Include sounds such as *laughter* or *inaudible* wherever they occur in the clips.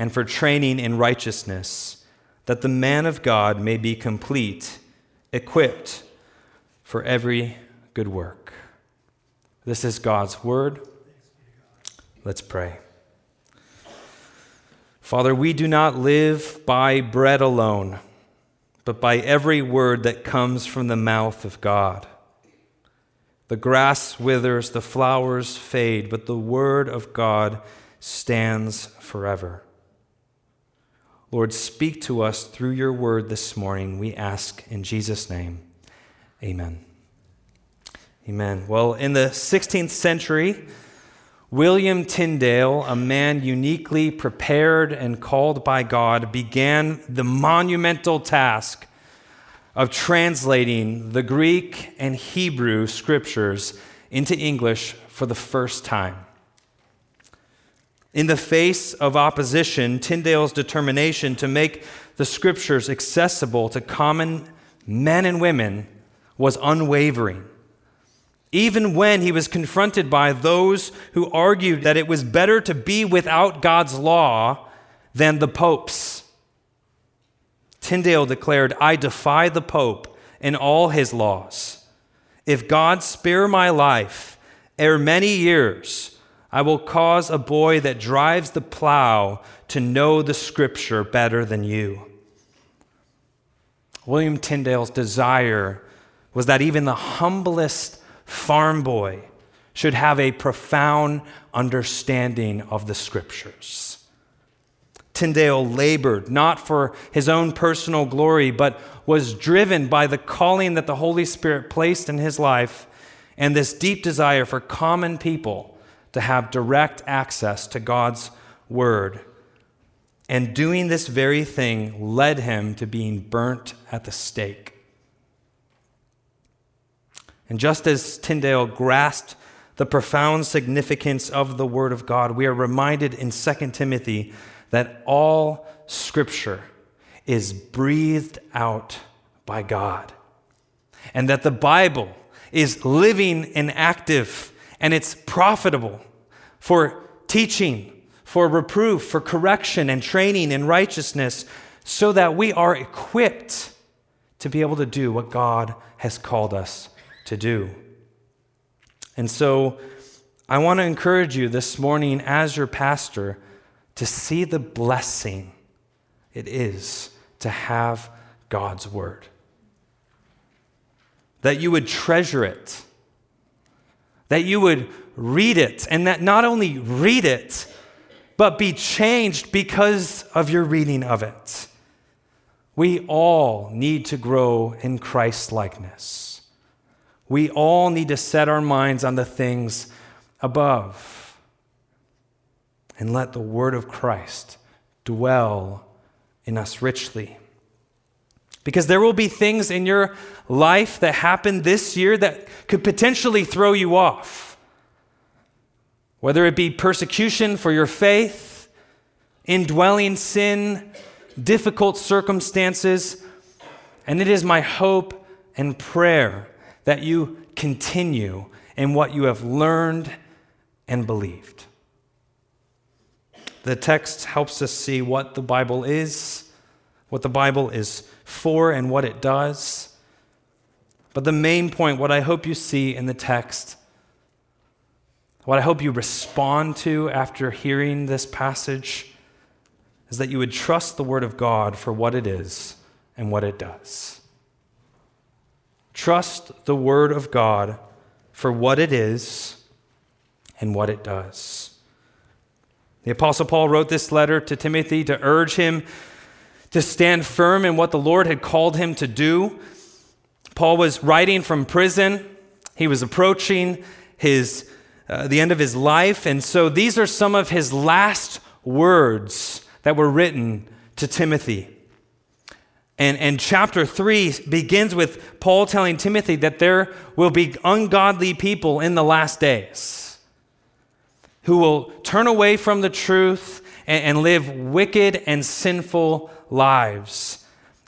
and for training in righteousness, that the man of God may be complete, equipped for every good work. This is God's word. Let's pray. Father, we do not live by bread alone, but by every word that comes from the mouth of God. The grass withers, the flowers fade, but the word of God stands forever. Lord, speak to us through your word this morning, we ask in Jesus' name. Amen. Amen. Well, in the 16th century, William Tyndale, a man uniquely prepared and called by God, began the monumental task of translating the Greek and Hebrew scriptures into English for the first time. In the face of opposition, Tyndale's determination to make the scriptures accessible to common men and women was unwavering. Even when he was confronted by those who argued that it was better to be without God's law than the Pope's. Tyndale declared, I defy the Pope and all his laws. If God spare my life, ere many years, I will cause a boy that drives the plow to know the scripture better than you. William Tyndale's desire was that even the humblest farm boy should have a profound understanding of the scriptures. Tyndale labored not for his own personal glory, but was driven by the calling that the Holy Spirit placed in his life and this deep desire for common people to have direct access to God's word. And doing this very thing led him to being burnt at the stake. And just as Tyndale grasped the profound significance of the Word of God, we are reminded in 2 Timothy that all Scripture is breathed out by God, and that the Bible is living and active and it's profitable for teaching, for reproof, for correction and training in righteousness, so that we are equipped to be able to do what God has called us to do. And so I want to encourage you this morning, as your pastor, to see the blessing it is to have God's word. That you would treasure it that you would read it, and that not only read it, but be changed because of your reading of it. We all need to grow in Christ likeness. We all need to set our minds on the things above and let the word of Christ dwell in us richly. Because there will be things in your life that happen this year that could potentially throw you off. Whether it be persecution for your faith, indwelling sin, difficult circumstances. And it is my hope and prayer that you continue in what you have learned and believed. The text helps us see what the Bible is, what the Bible is for and what it does. But the main point, what I hope you see in the text, what I hope you respond to after hearing this passage, is that you would trust the Word of God for what it is and what it does. Trust the Word of God for what it is and what it does. The Apostle Paul wrote this letter to Timothy to urge him to stand firm in what the Lord had called him to do. Paul was writing from prison. He was approaching his, uh, the end of his life. And so these are some of his last words that were written to Timothy. And, and chapter 3 begins with Paul telling Timothy that there will be ungodly people in the last days who will turn away from the truth and, and live wicked and sinful lives.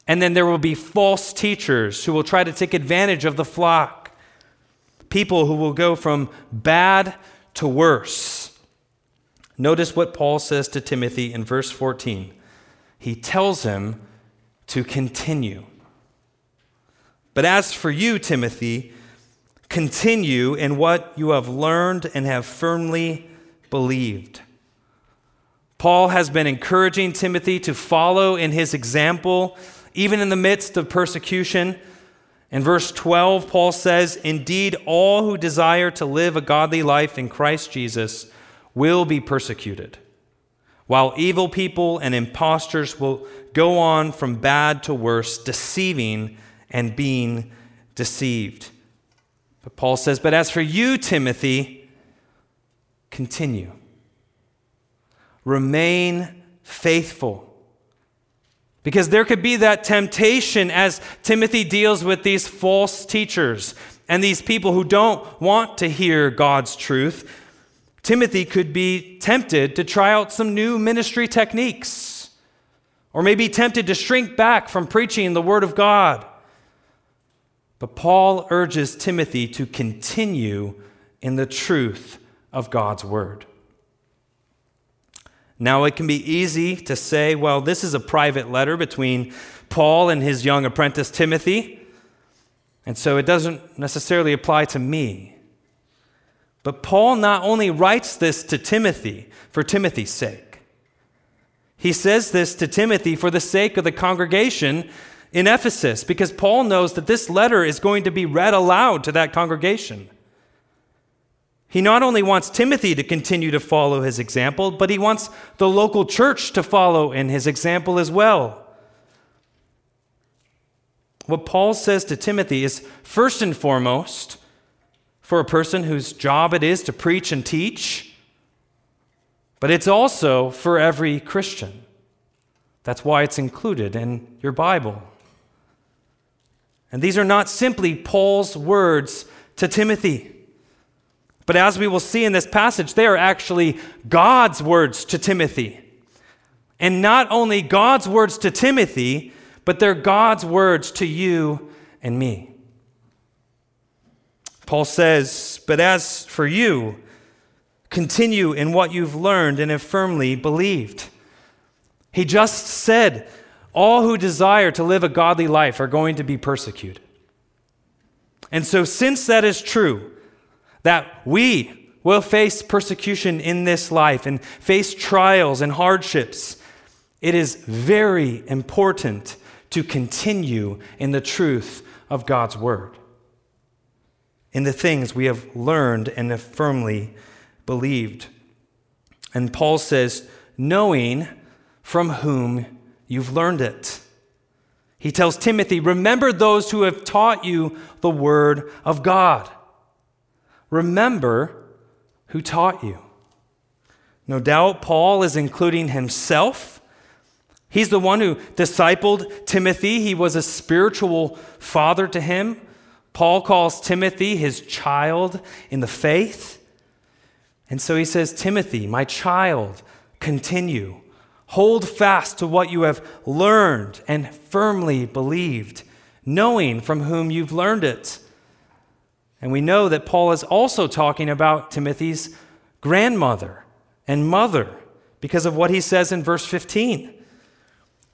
And then there will be false teachers who will try to take advantage of the flock, people who will go from bad to worse. Notice what Paul says to Timothy in verse 14. He tells him to continue. But as for you, Timothy, continue in what you have learned and have firmly believed. Paul has been encouraging Timothy to follow in his example, even in the midst of persecution. In verse 12, Paul says, Indeed, all who desire to live a godly life in Christ Jesus will be persecuted, while evil people and impostors will go on from bad to worse, deceiving and being deceived. But Paul says, But as for you, Timothy, continue. Remain faithful. Because there could be that temptation as Timothy deals with these false teachers and these people who don't want to hear God's truth. Timothy could be tempted to try out some new ministry techniques or may be tempted to shrink back from preaching the Word of God. But Paul urges Timothy to continue in the truth of God's Word. Now, it can be easy to say, well, this is a private letter between Paul and his young apprentice Timothy, and so it doesn't necessarily apply to me. But Paul not only writes this to Timothy for Timothy's sake, he says this to Timothy for the sake of the congregation in Ephesus, because Paul knows that this letter is going to be read aloud to that congregation. He not only wants Timothy to continue to follow his example, but he wants the local church to follow in his example as well. What Paul says to Timothy is first and foremost for a person whose job it is to preach and teach but it's also for every Christian. That's why it's included in your Bible. And these are not simply Paul's words to Timothy. But as we will see in this passage, they are actually God's words to Timothy. And not only God's words to Timothy, but they're God's words to you and me. Paul says, But as for you, Continue in what you've learned and have firmly believed. He just said, All who desire to live a godly life are going to be persecuted. And so, since that is true, that we will face persecution in this life and face trials and hardships, it is very important to continue in the truth of God's word, in the things we have learned and have firmly believed. And Paul says, knowing from whom you've learned it. He tells Timothy, remember those who have taught you the word of God. Remember who taught you. No doubt Paul is including himself. He's the one who discipled Timothy. He was a spiritual father to him. Paul calls Timothy his child in the faith. And so he says, Timothy, my child, continue. Hold fast to what you have learned and firmly believed, knowing from whom you've learned it. And we know that Paul is also talking about Timothy's grandmother and mother because of what he says in verse 15.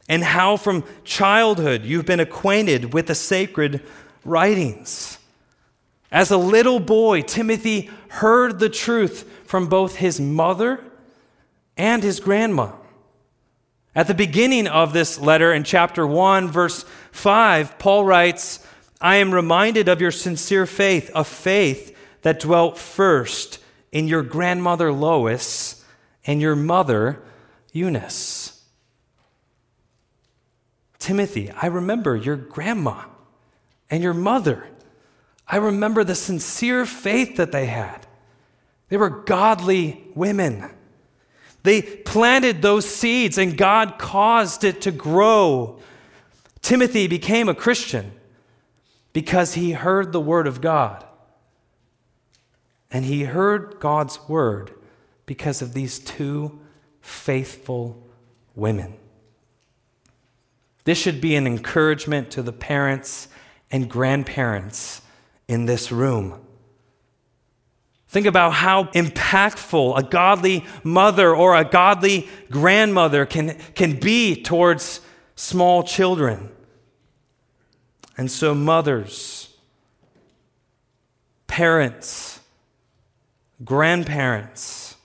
And how from childhood you've been acquainted with the sacred writings. As a little boy, Timothy heard the truth from both his mother and his grandma. At the beginning of this letter, in chapter 1, verse 5, Paul writes, I am reminded of your sincere faith, a faith that dwelt first in your grandmother Lois and your mother Eunice. Timothy, I remember your grandma and your mother. I remember the sincere faith that they had. They were godly women. They planted those seeds and God caused it to grow. Timothy became a Christian because he heard the word of God. And he heard God's word because of these two faithful women. This should be an encouragement to the parents and grandparents in this room. Think about how impactful a godly mother or a godly grandmother can, can be towards small children. And so, mothers, parents, grandparents,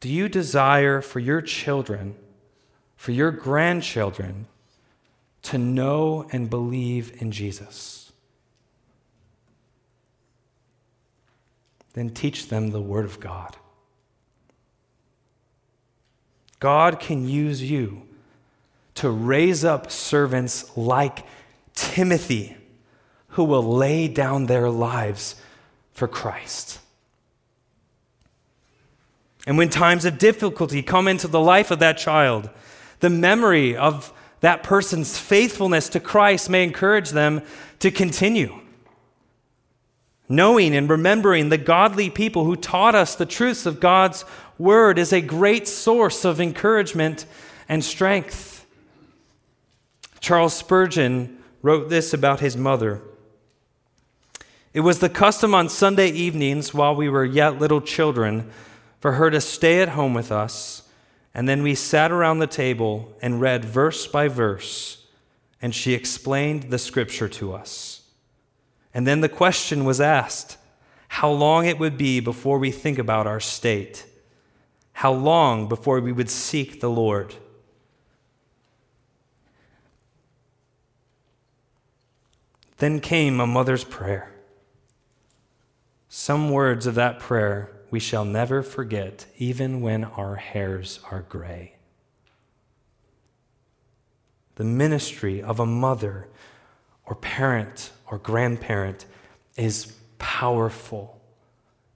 do you desire for your children, for your grandchildren, to know and believe in Jesus? Then teach them the Word of God. God can use you to raise up servants like Timothy who will lay down their lives for Christ. And when times of difficulty come into the life of that child, the memory of that person's faithfulness to Christ may encourage them to continue. Knowing and remembering the godly people who taught us the truths of God's word is a great source of encouragement and strength. Charles Spurgeon wrote this about his mother. It was the custom on Sunday evenings while we were yet little children for her to stay at home with us, and then we sat around the table and read verse by verse, and she explained the scripture to us. And then the question was asked how long it would be before we think about our state, how long before we would seek the Lord. Then came a mother's prayer. Some words of that prayer we shall never forget, even when our hairs are gray. The ministry of a mother or parent or grandparent is powerful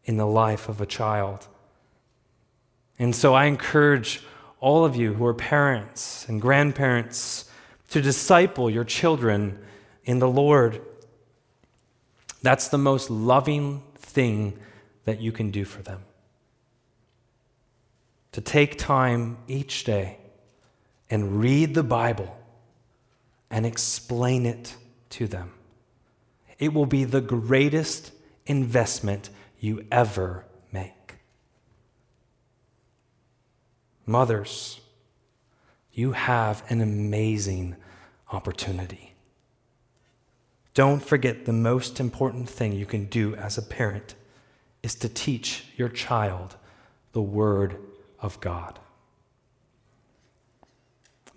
in the life of a child. And so I encourage all of you who are parents and grandparents to disciple your children in the Lord. That's the most loving thing that you can do for them. To take time each day and read the Bible and explain it to them. It will be the greatest investment you ever make. Mothers, you have an amazing opportunity. Don't forget the most important thing you can do as a parent is to teach your child the Word of God.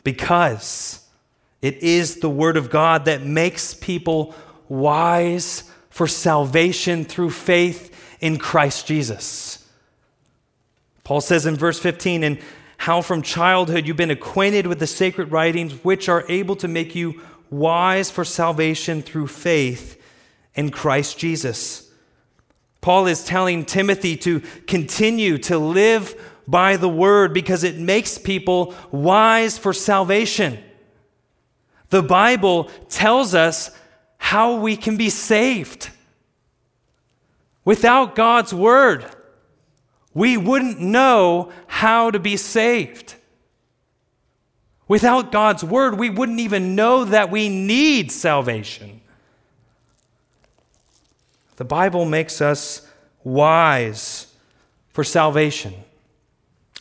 Because it is the Word of God that makes people wise for salvation through faith in Christ Jesus. Paul says in verse 15, and how from childhood you've been acquainted with the sacred writings, which are able to make you wise for salvation through faith in Christ Jesus. Paul is telling Timothy to continue to live by the word because it makes people wise for salvation. The Bible tells us how we can be saved. Without God's word, we wouldn't know how to be saved. Without God's word, we wouldn't even know that we need salvation. The Bible makes us wise for salvation.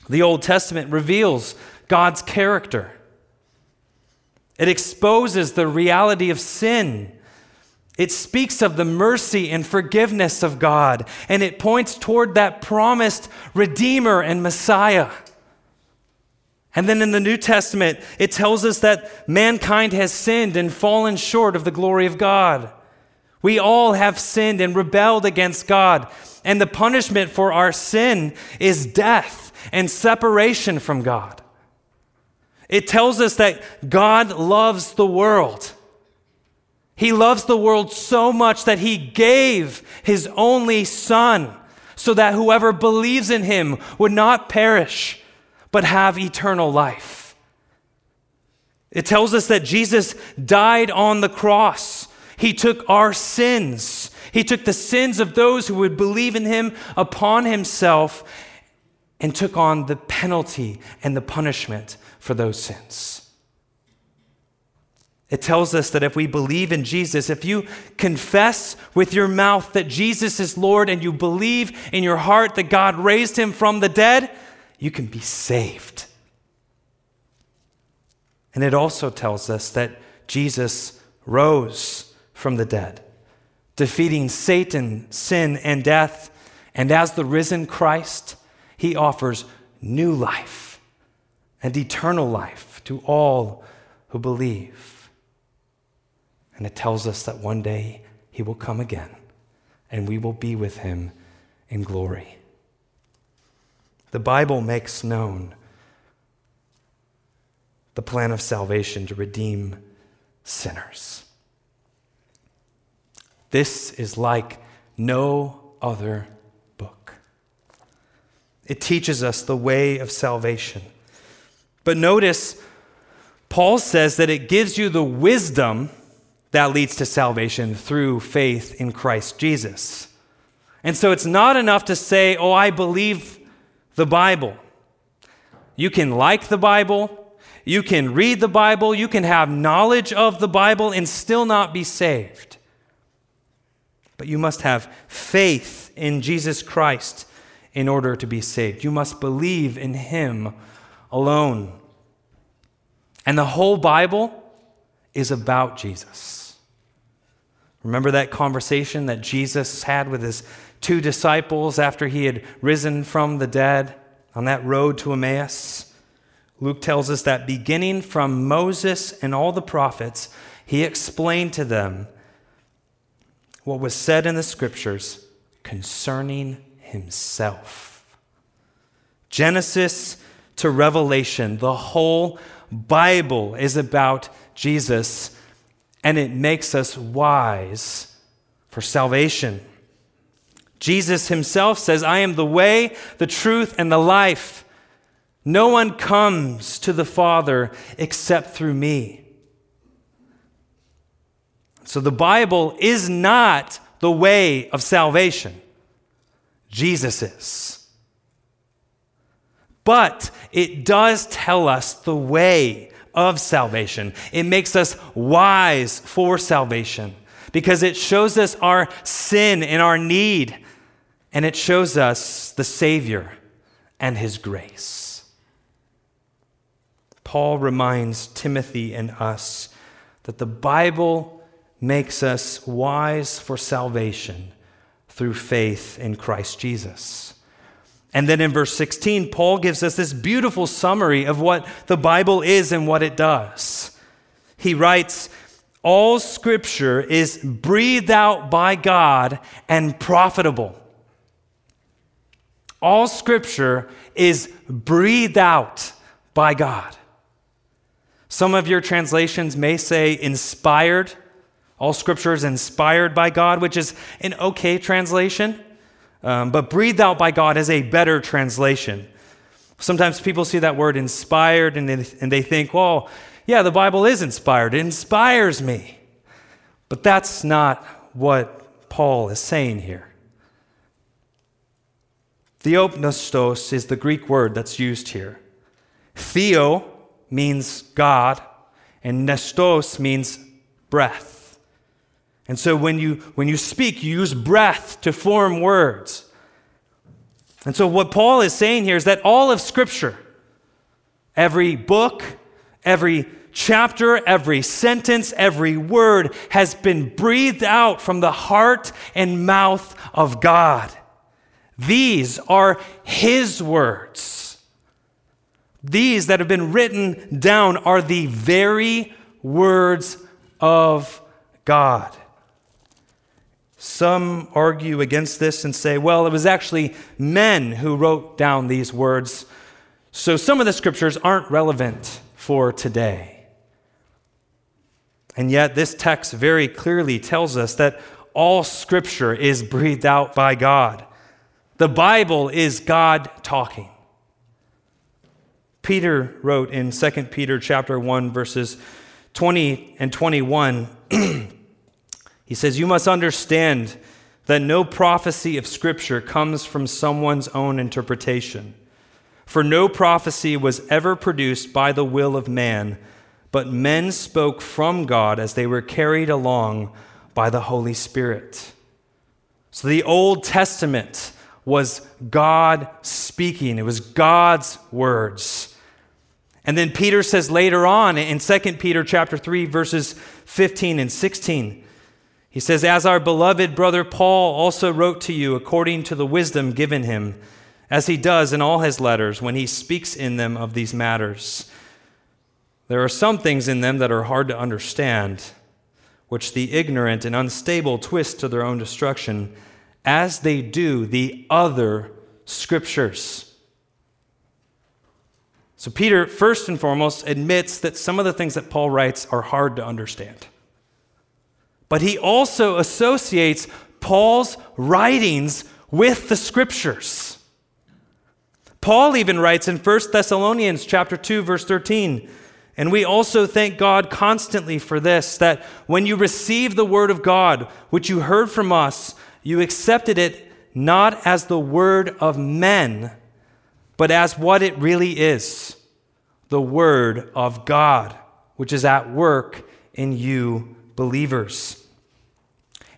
The Old Testament reveals God's character. It exposes the reality of sin. It speaks of the mercy and forgiveness of God, and it points toward that promised Redeemer and Messiah. And then in the New Testament, it tells us that mankind has sinned and fallen short of the glory of God. We all have sinned and rebelled against God, and the punishment for our sin is death and separation from God. It tells us that God loves the world. He loves the world so much that he gave his only son so that whoever believes in him would not perish, but have eternal life. It tells us that Jesus died on the cross. He took our sins. He took the sins of those who would believe in him upon himself and took on the penalty and the punishment for those sins. It tells us that if we believe in Jesus, if you confess with your mouth that Jesus is Lord and you believe in your heart that God raised him from the dead, you can be saved. And it also tells us that Jesus rose from the dead, defeating Satan, sin, and death. And as the risen Christ, he offers new life and eternal life to all who believe. And it tells us that one day he will come again and we will be with him in glory. The Bible makes known the plan of salvation to redeem sinners. This is like no other book. It teaches us the way of salvation. But notice, Paul says that it gives you the wisdom that leads to salvation through faith in Christ Jesus. And so it's not enough to say, oh, I believe the Bible. You can like the Bible, you can read the Bible, you can have knowledge of the Bible and still not be saved. But you must have faith in Jesus Christ in order to be saved. You must believe in Him alone. And the whole Bible is about Jesus. Remember that conversation that Jesus had with his two disciples after he had risen from the dead on that road to Emmaus? Luke tells us that beginning from Moses and all the prophets, he explained to them what was said in the scriptures concerning himself. Genesis to Revelation, the whole Bible is about Jesus and it makes us wise for salvation. Jesus himself says, I am the way, the truth, and the life. No one comes to the Father except through me. So the Bible is not the way of salvation, Jesus is. But it does tell us the way of salvation. It makes us wise for salvation because it shows us our sin and our need, and it shows us the Savior and His grace. Paul reminds Timothy and us that the Bible makes us wise for salvation through faith in Christ Jesus. And then in verse 16, Paul gives us this beautiful summary of what the Bible is and what it does. He writes, All scripture is breathed out by God and profitable. All scripture is breathed out by God. Some of your translations may say inspired. All scripture is inspired by God, which is an okay translation. Um, but breathed out by God is a better translation. Sometimes people see that word inspired and they, and they think, well, yeah, the Bible is inspired. It inspires me. But that's not what Paul is saying here. Theopneustos is the Greek word that's used here. Theo means God, and pneustos means breath. And so when you, when you speak, you use breath to form words. And so what Paul is saying here is that all of Scripture, every book, every chapter, every sentence, every word has been breathed out from the heart and mouth of God. These are His words. These that have been written down are the very words of God. Some argue against this and say, well, it was actually men who wrote down these words, so some of the scriptures aren't relevant for today. And yet, this text very clearly tells us that all scripture is breathed out by God. The Bible is God talking. Peter wrote in 2 Peter chapter 1 verses 20 and 21 *clears throat* he says you must understand that no prophecy of scripture comes from someone's own interpretation for no prophecy was ever produced by the will of man but men spoke from God as they were carried along by the Holy Spirit. So the Old Testament was God speaking, it was God's words. And then Peter says later on in 2 Peter chapter 3 verses 15 and 16 he says as our beloved brother Paul also wrote to you according to the wisdom given him as he does in all his letters when he speaks in them of these matters there are some things in them that are hard to understand, which the ignorant and unstable twist to their own destruction, as they do the other scriptures. So, Peter, first and foremost, admits that some of the things that Paul writes are hard to understand. But he also associates Paul's writings with the scriptures. Paul even writes in 1 Thessalonians chapter 2 verse 13 and we also thank God constantly for this that when you received the word of God, which you heard from us, you accepted it not as the word of men, but as what it really is the word of God, which is at work in you believers.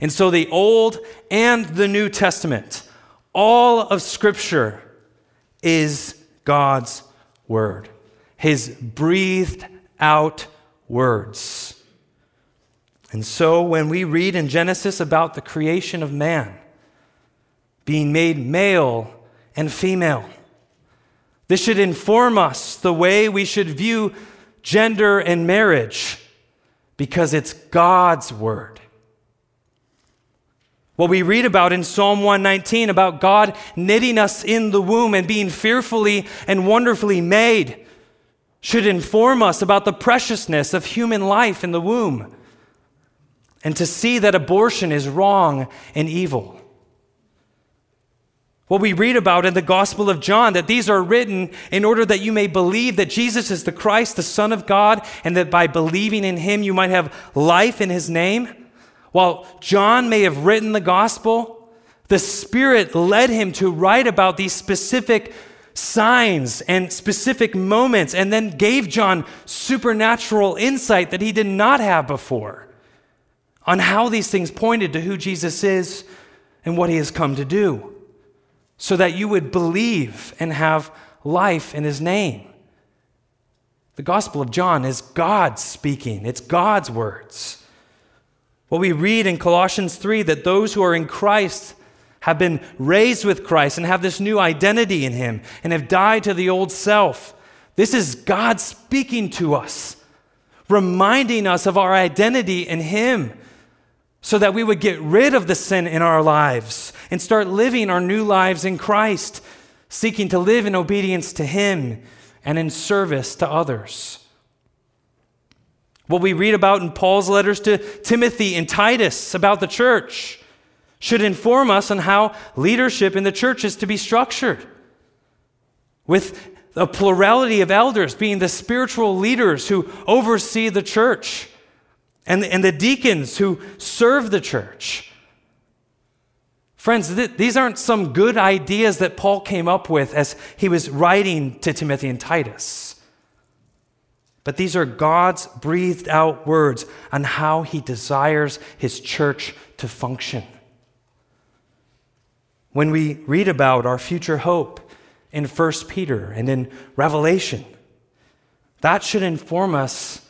And so the Old and the New Testament, all of Scripture is God's word his breathed out words. And so when we read in Genesis about the creation of man, being made male and female, this should inform us the way we should view gender and marriage because it's God's word. What we read about in Psalm 119 about God knitting us in the womb and being fearfully and wonderfully made should inform us about the preciousness of human life in the womb and to see that abortion is wrong and evil. What we read about in the Gospel of John, that these are written in order that you may believe that Jesus is the Christ, the Son of God, and that by believing in him you might have life in his name. While John may have written the Gospel, the Spirit led him to write about these specific signs and specific moments, and then gave John supernatural insight that he did not have before on how these things pointed to who Jesus is and what he has come to do, so that you would believe and have life in his name. The Gospel of John is God speaking, it's God's words. What we read in Colossians 3 that those who are in Christ have been raised with Christ and have this new identity in Him and have died to the old self. This is God speaking to us, reminding us of our identity in Him so that we would get rid of the sin in our lives and start living our new lives in Christ, seeking to live in obedience to Him and in service to others. What we read about in Paul's letters to Timothy and Titus about the church should inform us on how leadership in the church is to be structured. With a plurality of elders being the spiritual leaders who oversee the church, and, and the deacons who serve the church. Friends, th- these aren't some good ideas that Paul came up with as he was writing to Timothy and Titus. But these are God's breathed out words on how he desires his church to function when we read about our future hope in 1 Peter and in Revelation. That should inform us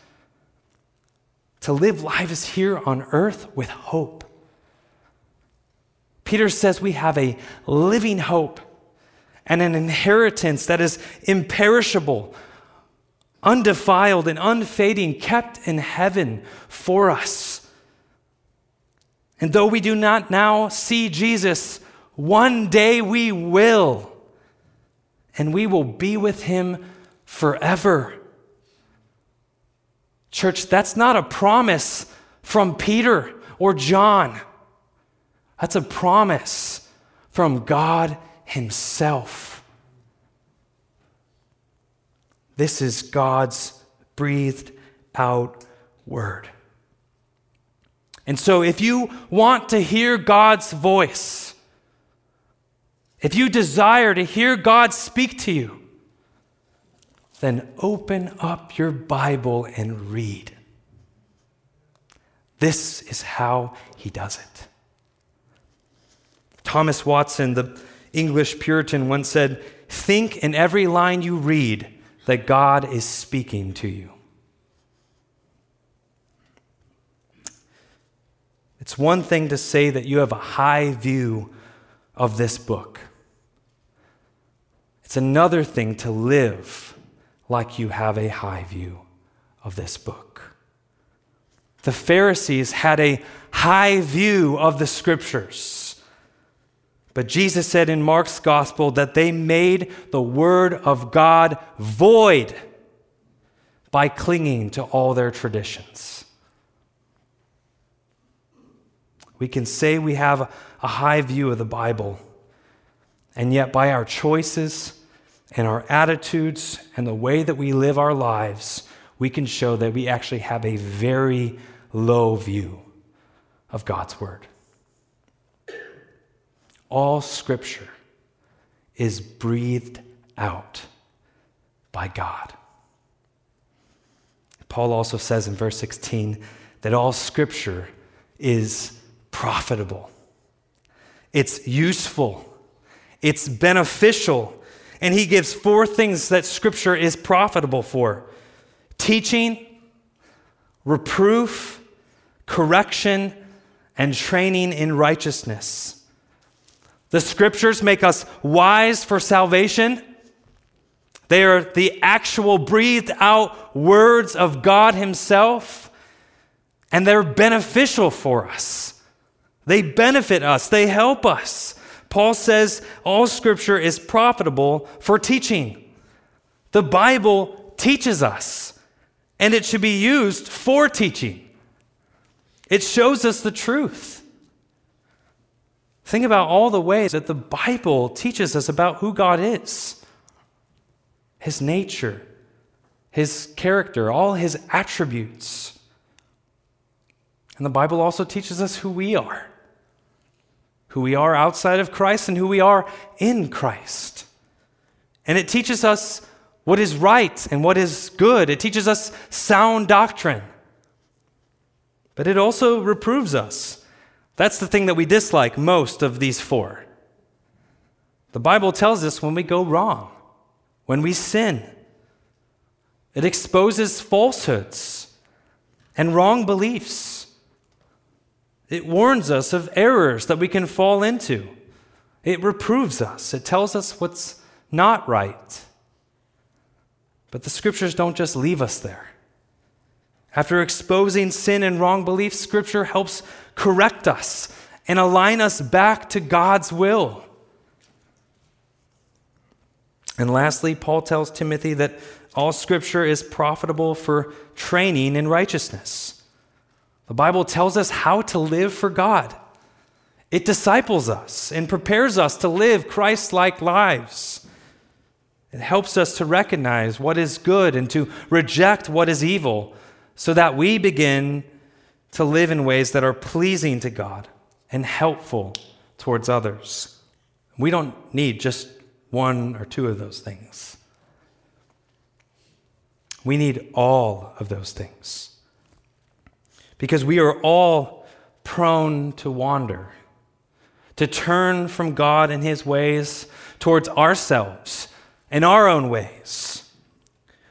to live lives here on earth with hope. Peter says we have a living hope and an inheritance that is imperishable, undefiled, and unfading, kept in heaven for us. And though we do not now see Jesus, one day we will, and we will be with him forever. Church, that's not a promise from Peter or John. That's a promise from God Himself. This is God's breathed out word. And so, if you want to hear God's voice, if you desire to hear God speak to you, then open up your Bible and read. This is how he does it. Thomas Watson, the English Puritan, once said, Think in every line you read that God is speaking to you. It's one thing to say that you have a high view of this book. It's another thing to live like you have a high view of this book. The Pharisees had a high view of the scriptures. But Jesus said in Mark's gospel that they made the word of God void by clinging to all their traditions. We can say we have a high view of the Bible, and yet by our choices and our attitudes and the way that we live our lives, we can show that we actually have a very low view of God's Word. All Scripture is breathed out by God. Paul also says in verse 16 that all Scripture is profitable, it's useful, it's beneficial and he gives four things that Scripture is profitable for teaching, reproof, correction, and training in righteousness. The Scriptures make us wise for salvation. They are the actual breathed out words of God Himself, and they're beneficial for us. They benefit us, they help us. Paul says all scripture is profitable for teaching. The Bible teaches us, and it should be used for teaching. It shows us the truth. Think about all the ways that the Bible teaches us about who God is His nature, His character, all His attributes. And the Bible also teaches us who we are who we are outside of Christ and who we are in Christ. And it teaches us what is right and what is good. It teaches us sound doctrine. But it also reproves us. That's the thing that we dislike most of these four. The Bible tells us when we go wrong, when we sin. It exposes falsehoods and wrong beliefs. It warns us of errors that we can fall into. It reproves us. It tells us what's not right. But the scriptures don't just leave us there. After exposing sin and wrong beliefs, scripture helps correct us and align us back to God's will. And lastly, Paul tells Timothy that all scripture is profitable for training in righteousness. The Bible tells us how to live for God. It disciples us and prepares us to live Christ like lives. It helps us to recognize what is good and to reject what is evil so that we begin to live in ways that are pleasing to God and helpful towards others. We don't need just one or two of those things. We need all of those things because we are all prone to wander, to turn from God and His ways towards ourselves and our own ways.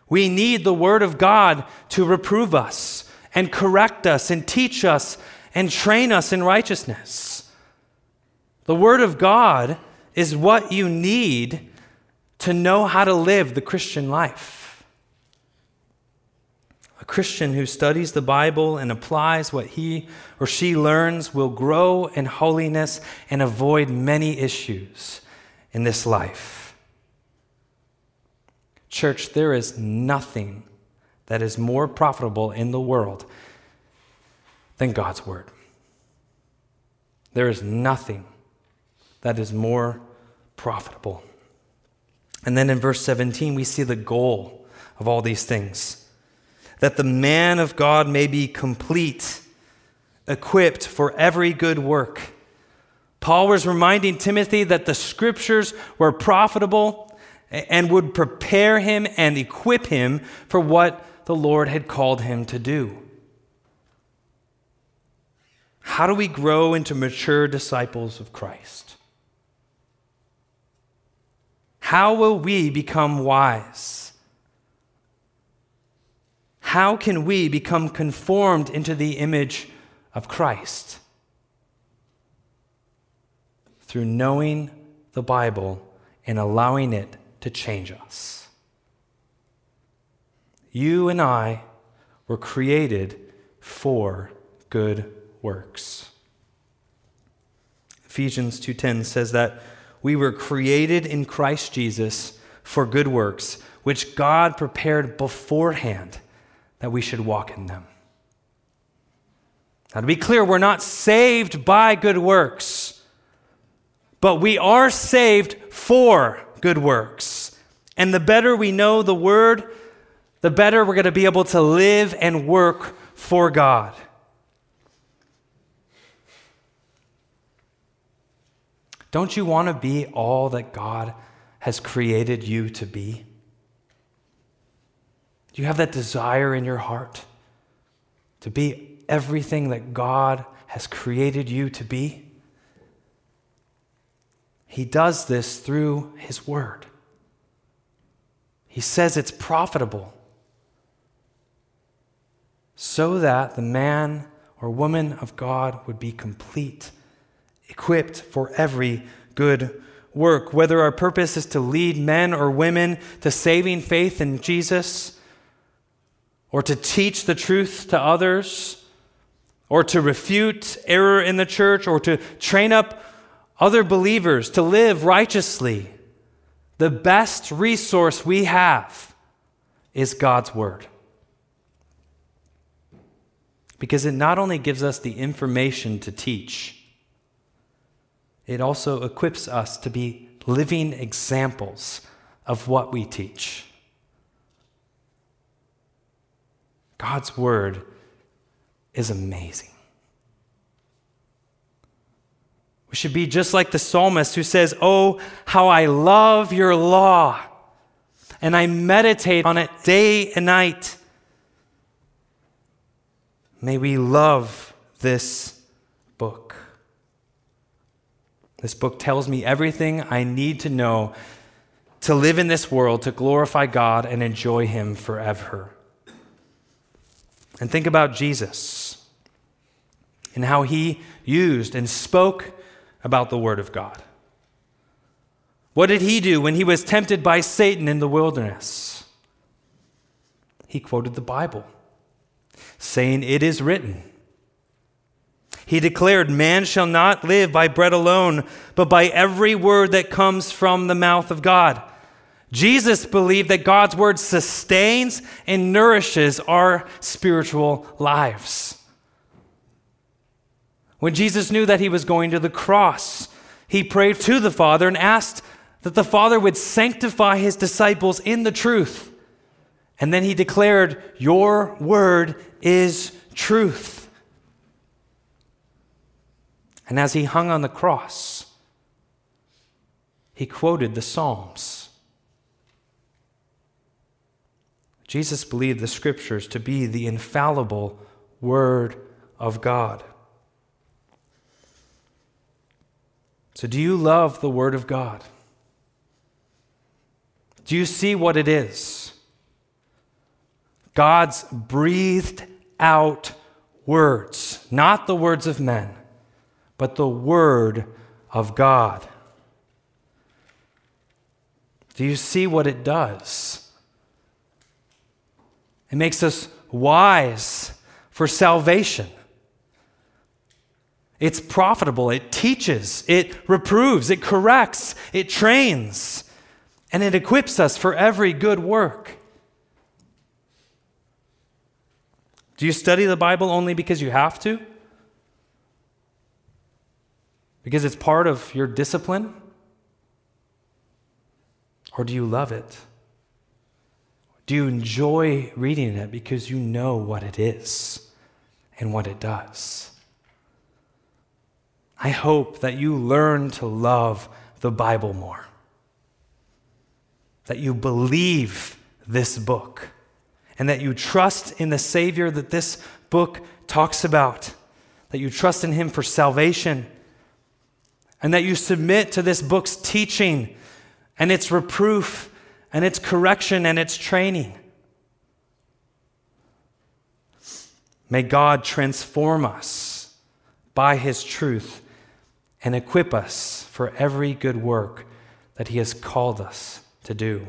We need the Word of God to reprove us and correct us and teach us and train us in righteousness. The Word of God is what you need to know how to live the Christian life. Christian who studies the Bible and applies what he or she learns will grow in holiness and avoid many issues in this life. Church, there is nothing that is more profitable in the world than God's Word. There is nothing that is more profitable. And then in verse 17, we see the goal of all these things that the man of God may be complete, equipped for every good work. Paul was reminding Timothy that the scriptures were profitable and would prepare him and equip him for what the Lord had called him to do. How do we grow into mature disciples of Christ? How will we become wise? How can we become conformed into the image of Christ? Through knowing the Bible and allowing it to change us. You and I were created for good works. Ephesians 2:10 says that we were created in Christ Jesus for good works, which God prepared beforehand that we should walk in them. Now, to be clear, we're not saved by good works, but we are saved for good works. And the better we know the word, the better we're going to be able to live and work for God. Don't you want to be all that God has created you to be? Do you have that desire in your heart to be everything that God has created you to be? He does this through His Word. He says it's profitable so that the man or woman of God would be complete equipped for every good work. Whether our purpose is to lead men or women to saving faith in Jesus, or to teach the truth to others, or to refute error in the church, or to train up other believers to live righteously, the best resource we have is God's Word. Because it not only gives us the information to teach, it also equips us to be living examples of what we teach. God's word is amazing. We should be just like the psalmist who says, Oh, how I love your law, and I meditate on it day and night. May we love this book. This book tells me everything I need to know to live in this world, to glorify God and enjoy Him forever. And think about Jesus and how He used and spoke about the Word of God. What did He do when He was tempted by Satan in the wilderness? He quoted the Bible, saying, It is written. He declared, Man shall not live by bread alone, but by every word that comes from the mouth of God. Jesus believed that God's word sustains and nourishes our spiritual lives. When Jesus knew that he was going to the cross, he prayed to the Father and asked that the Father would sanctify his disciples in the truth. And then he declared, Your word is truth. And as he hung on the cross, he quoted the Psalms. Jesus believed the scriptures to be the infallible Word of God. So, do you love the Word of God? Do you see what it is? God's breathed out words, not the words of men but the Word of God. Do you see what it does? It makes us wise for salvation. It's profitable, it teaches, it reproves, it corrects, it trains, and it equips us for every good work. Do you study the Bible only because you have to? because it's part of your discipline? Or do you love it? Do you enjoy reading it because you know what it is and what it does? I hope that you learn to love the Bible more, that you believe this book, and that you trust in the Savior that this book talks about, that you trust in Him for salvation, and that you submit to this book's teaching and its reproof and its correction and its training. May God transform us by His truth and equip us for every good work that He has called us to do.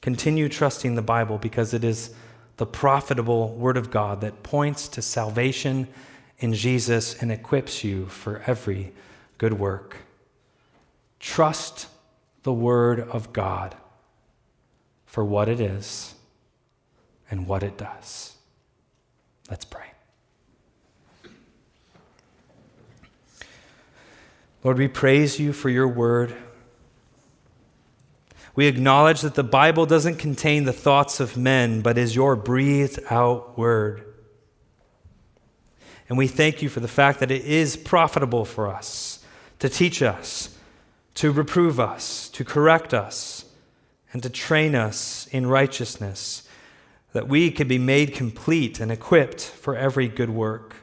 Continue trusting the Bible because it is the profitable Word of God that points to salvation in Jesus and equips you for every good work. Trust the Word of God for what it is and what it does. Let's pray. Lord, we praise you for your word. We acknowledge that the Bible doesn't contain the thoughts of men, but is your breathed out word. And we thank you for the fact that it is profitable for us to teach us, to reprove us, to correct us, and to train us in righteousness, that we can be made complete and equipped for every good work.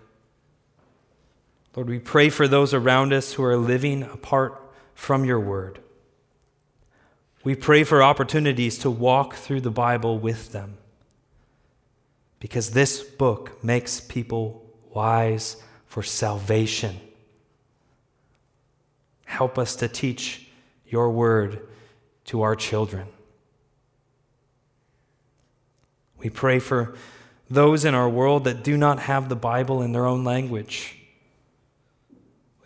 Lord, we pray for those around us who are living apart from your word. We pray for opportunities to walk through the Bible with them because this book makes people wise for salvation. Help us to teach your word to our children. We pray for those in our world that do not have the Bible in their own language.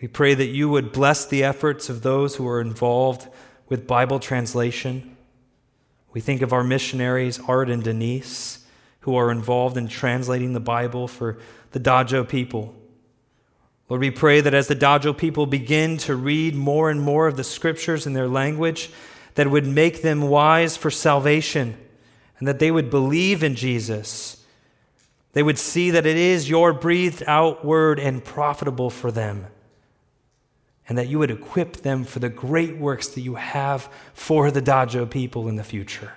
We pray that you would bless the efforts of those who are involved with Bible translation. We think of our missionaries, Art and Denise, who are involved in translating the Bible for the Dajo people. Lord, we pray that as the Dajo people begin to read more and more of the scriptures in their language, that would make them wise for salvation and that they would believe in Jesus. They would see that it is your breathed out word and profitable for them and that you would equip them for the great works that you have for the Dajo people in the future.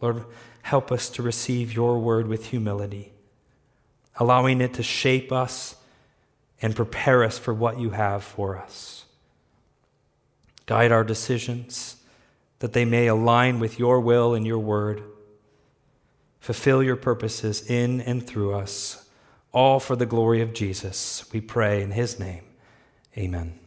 Lord, help us to receive your word with humility, allowing it to shape us and prepare us for what you have for us. Guide our decisions that they may align with your will and your word. Fulfill your purposes in and through us all for the glory of Jesus. We pray in his name. Amen.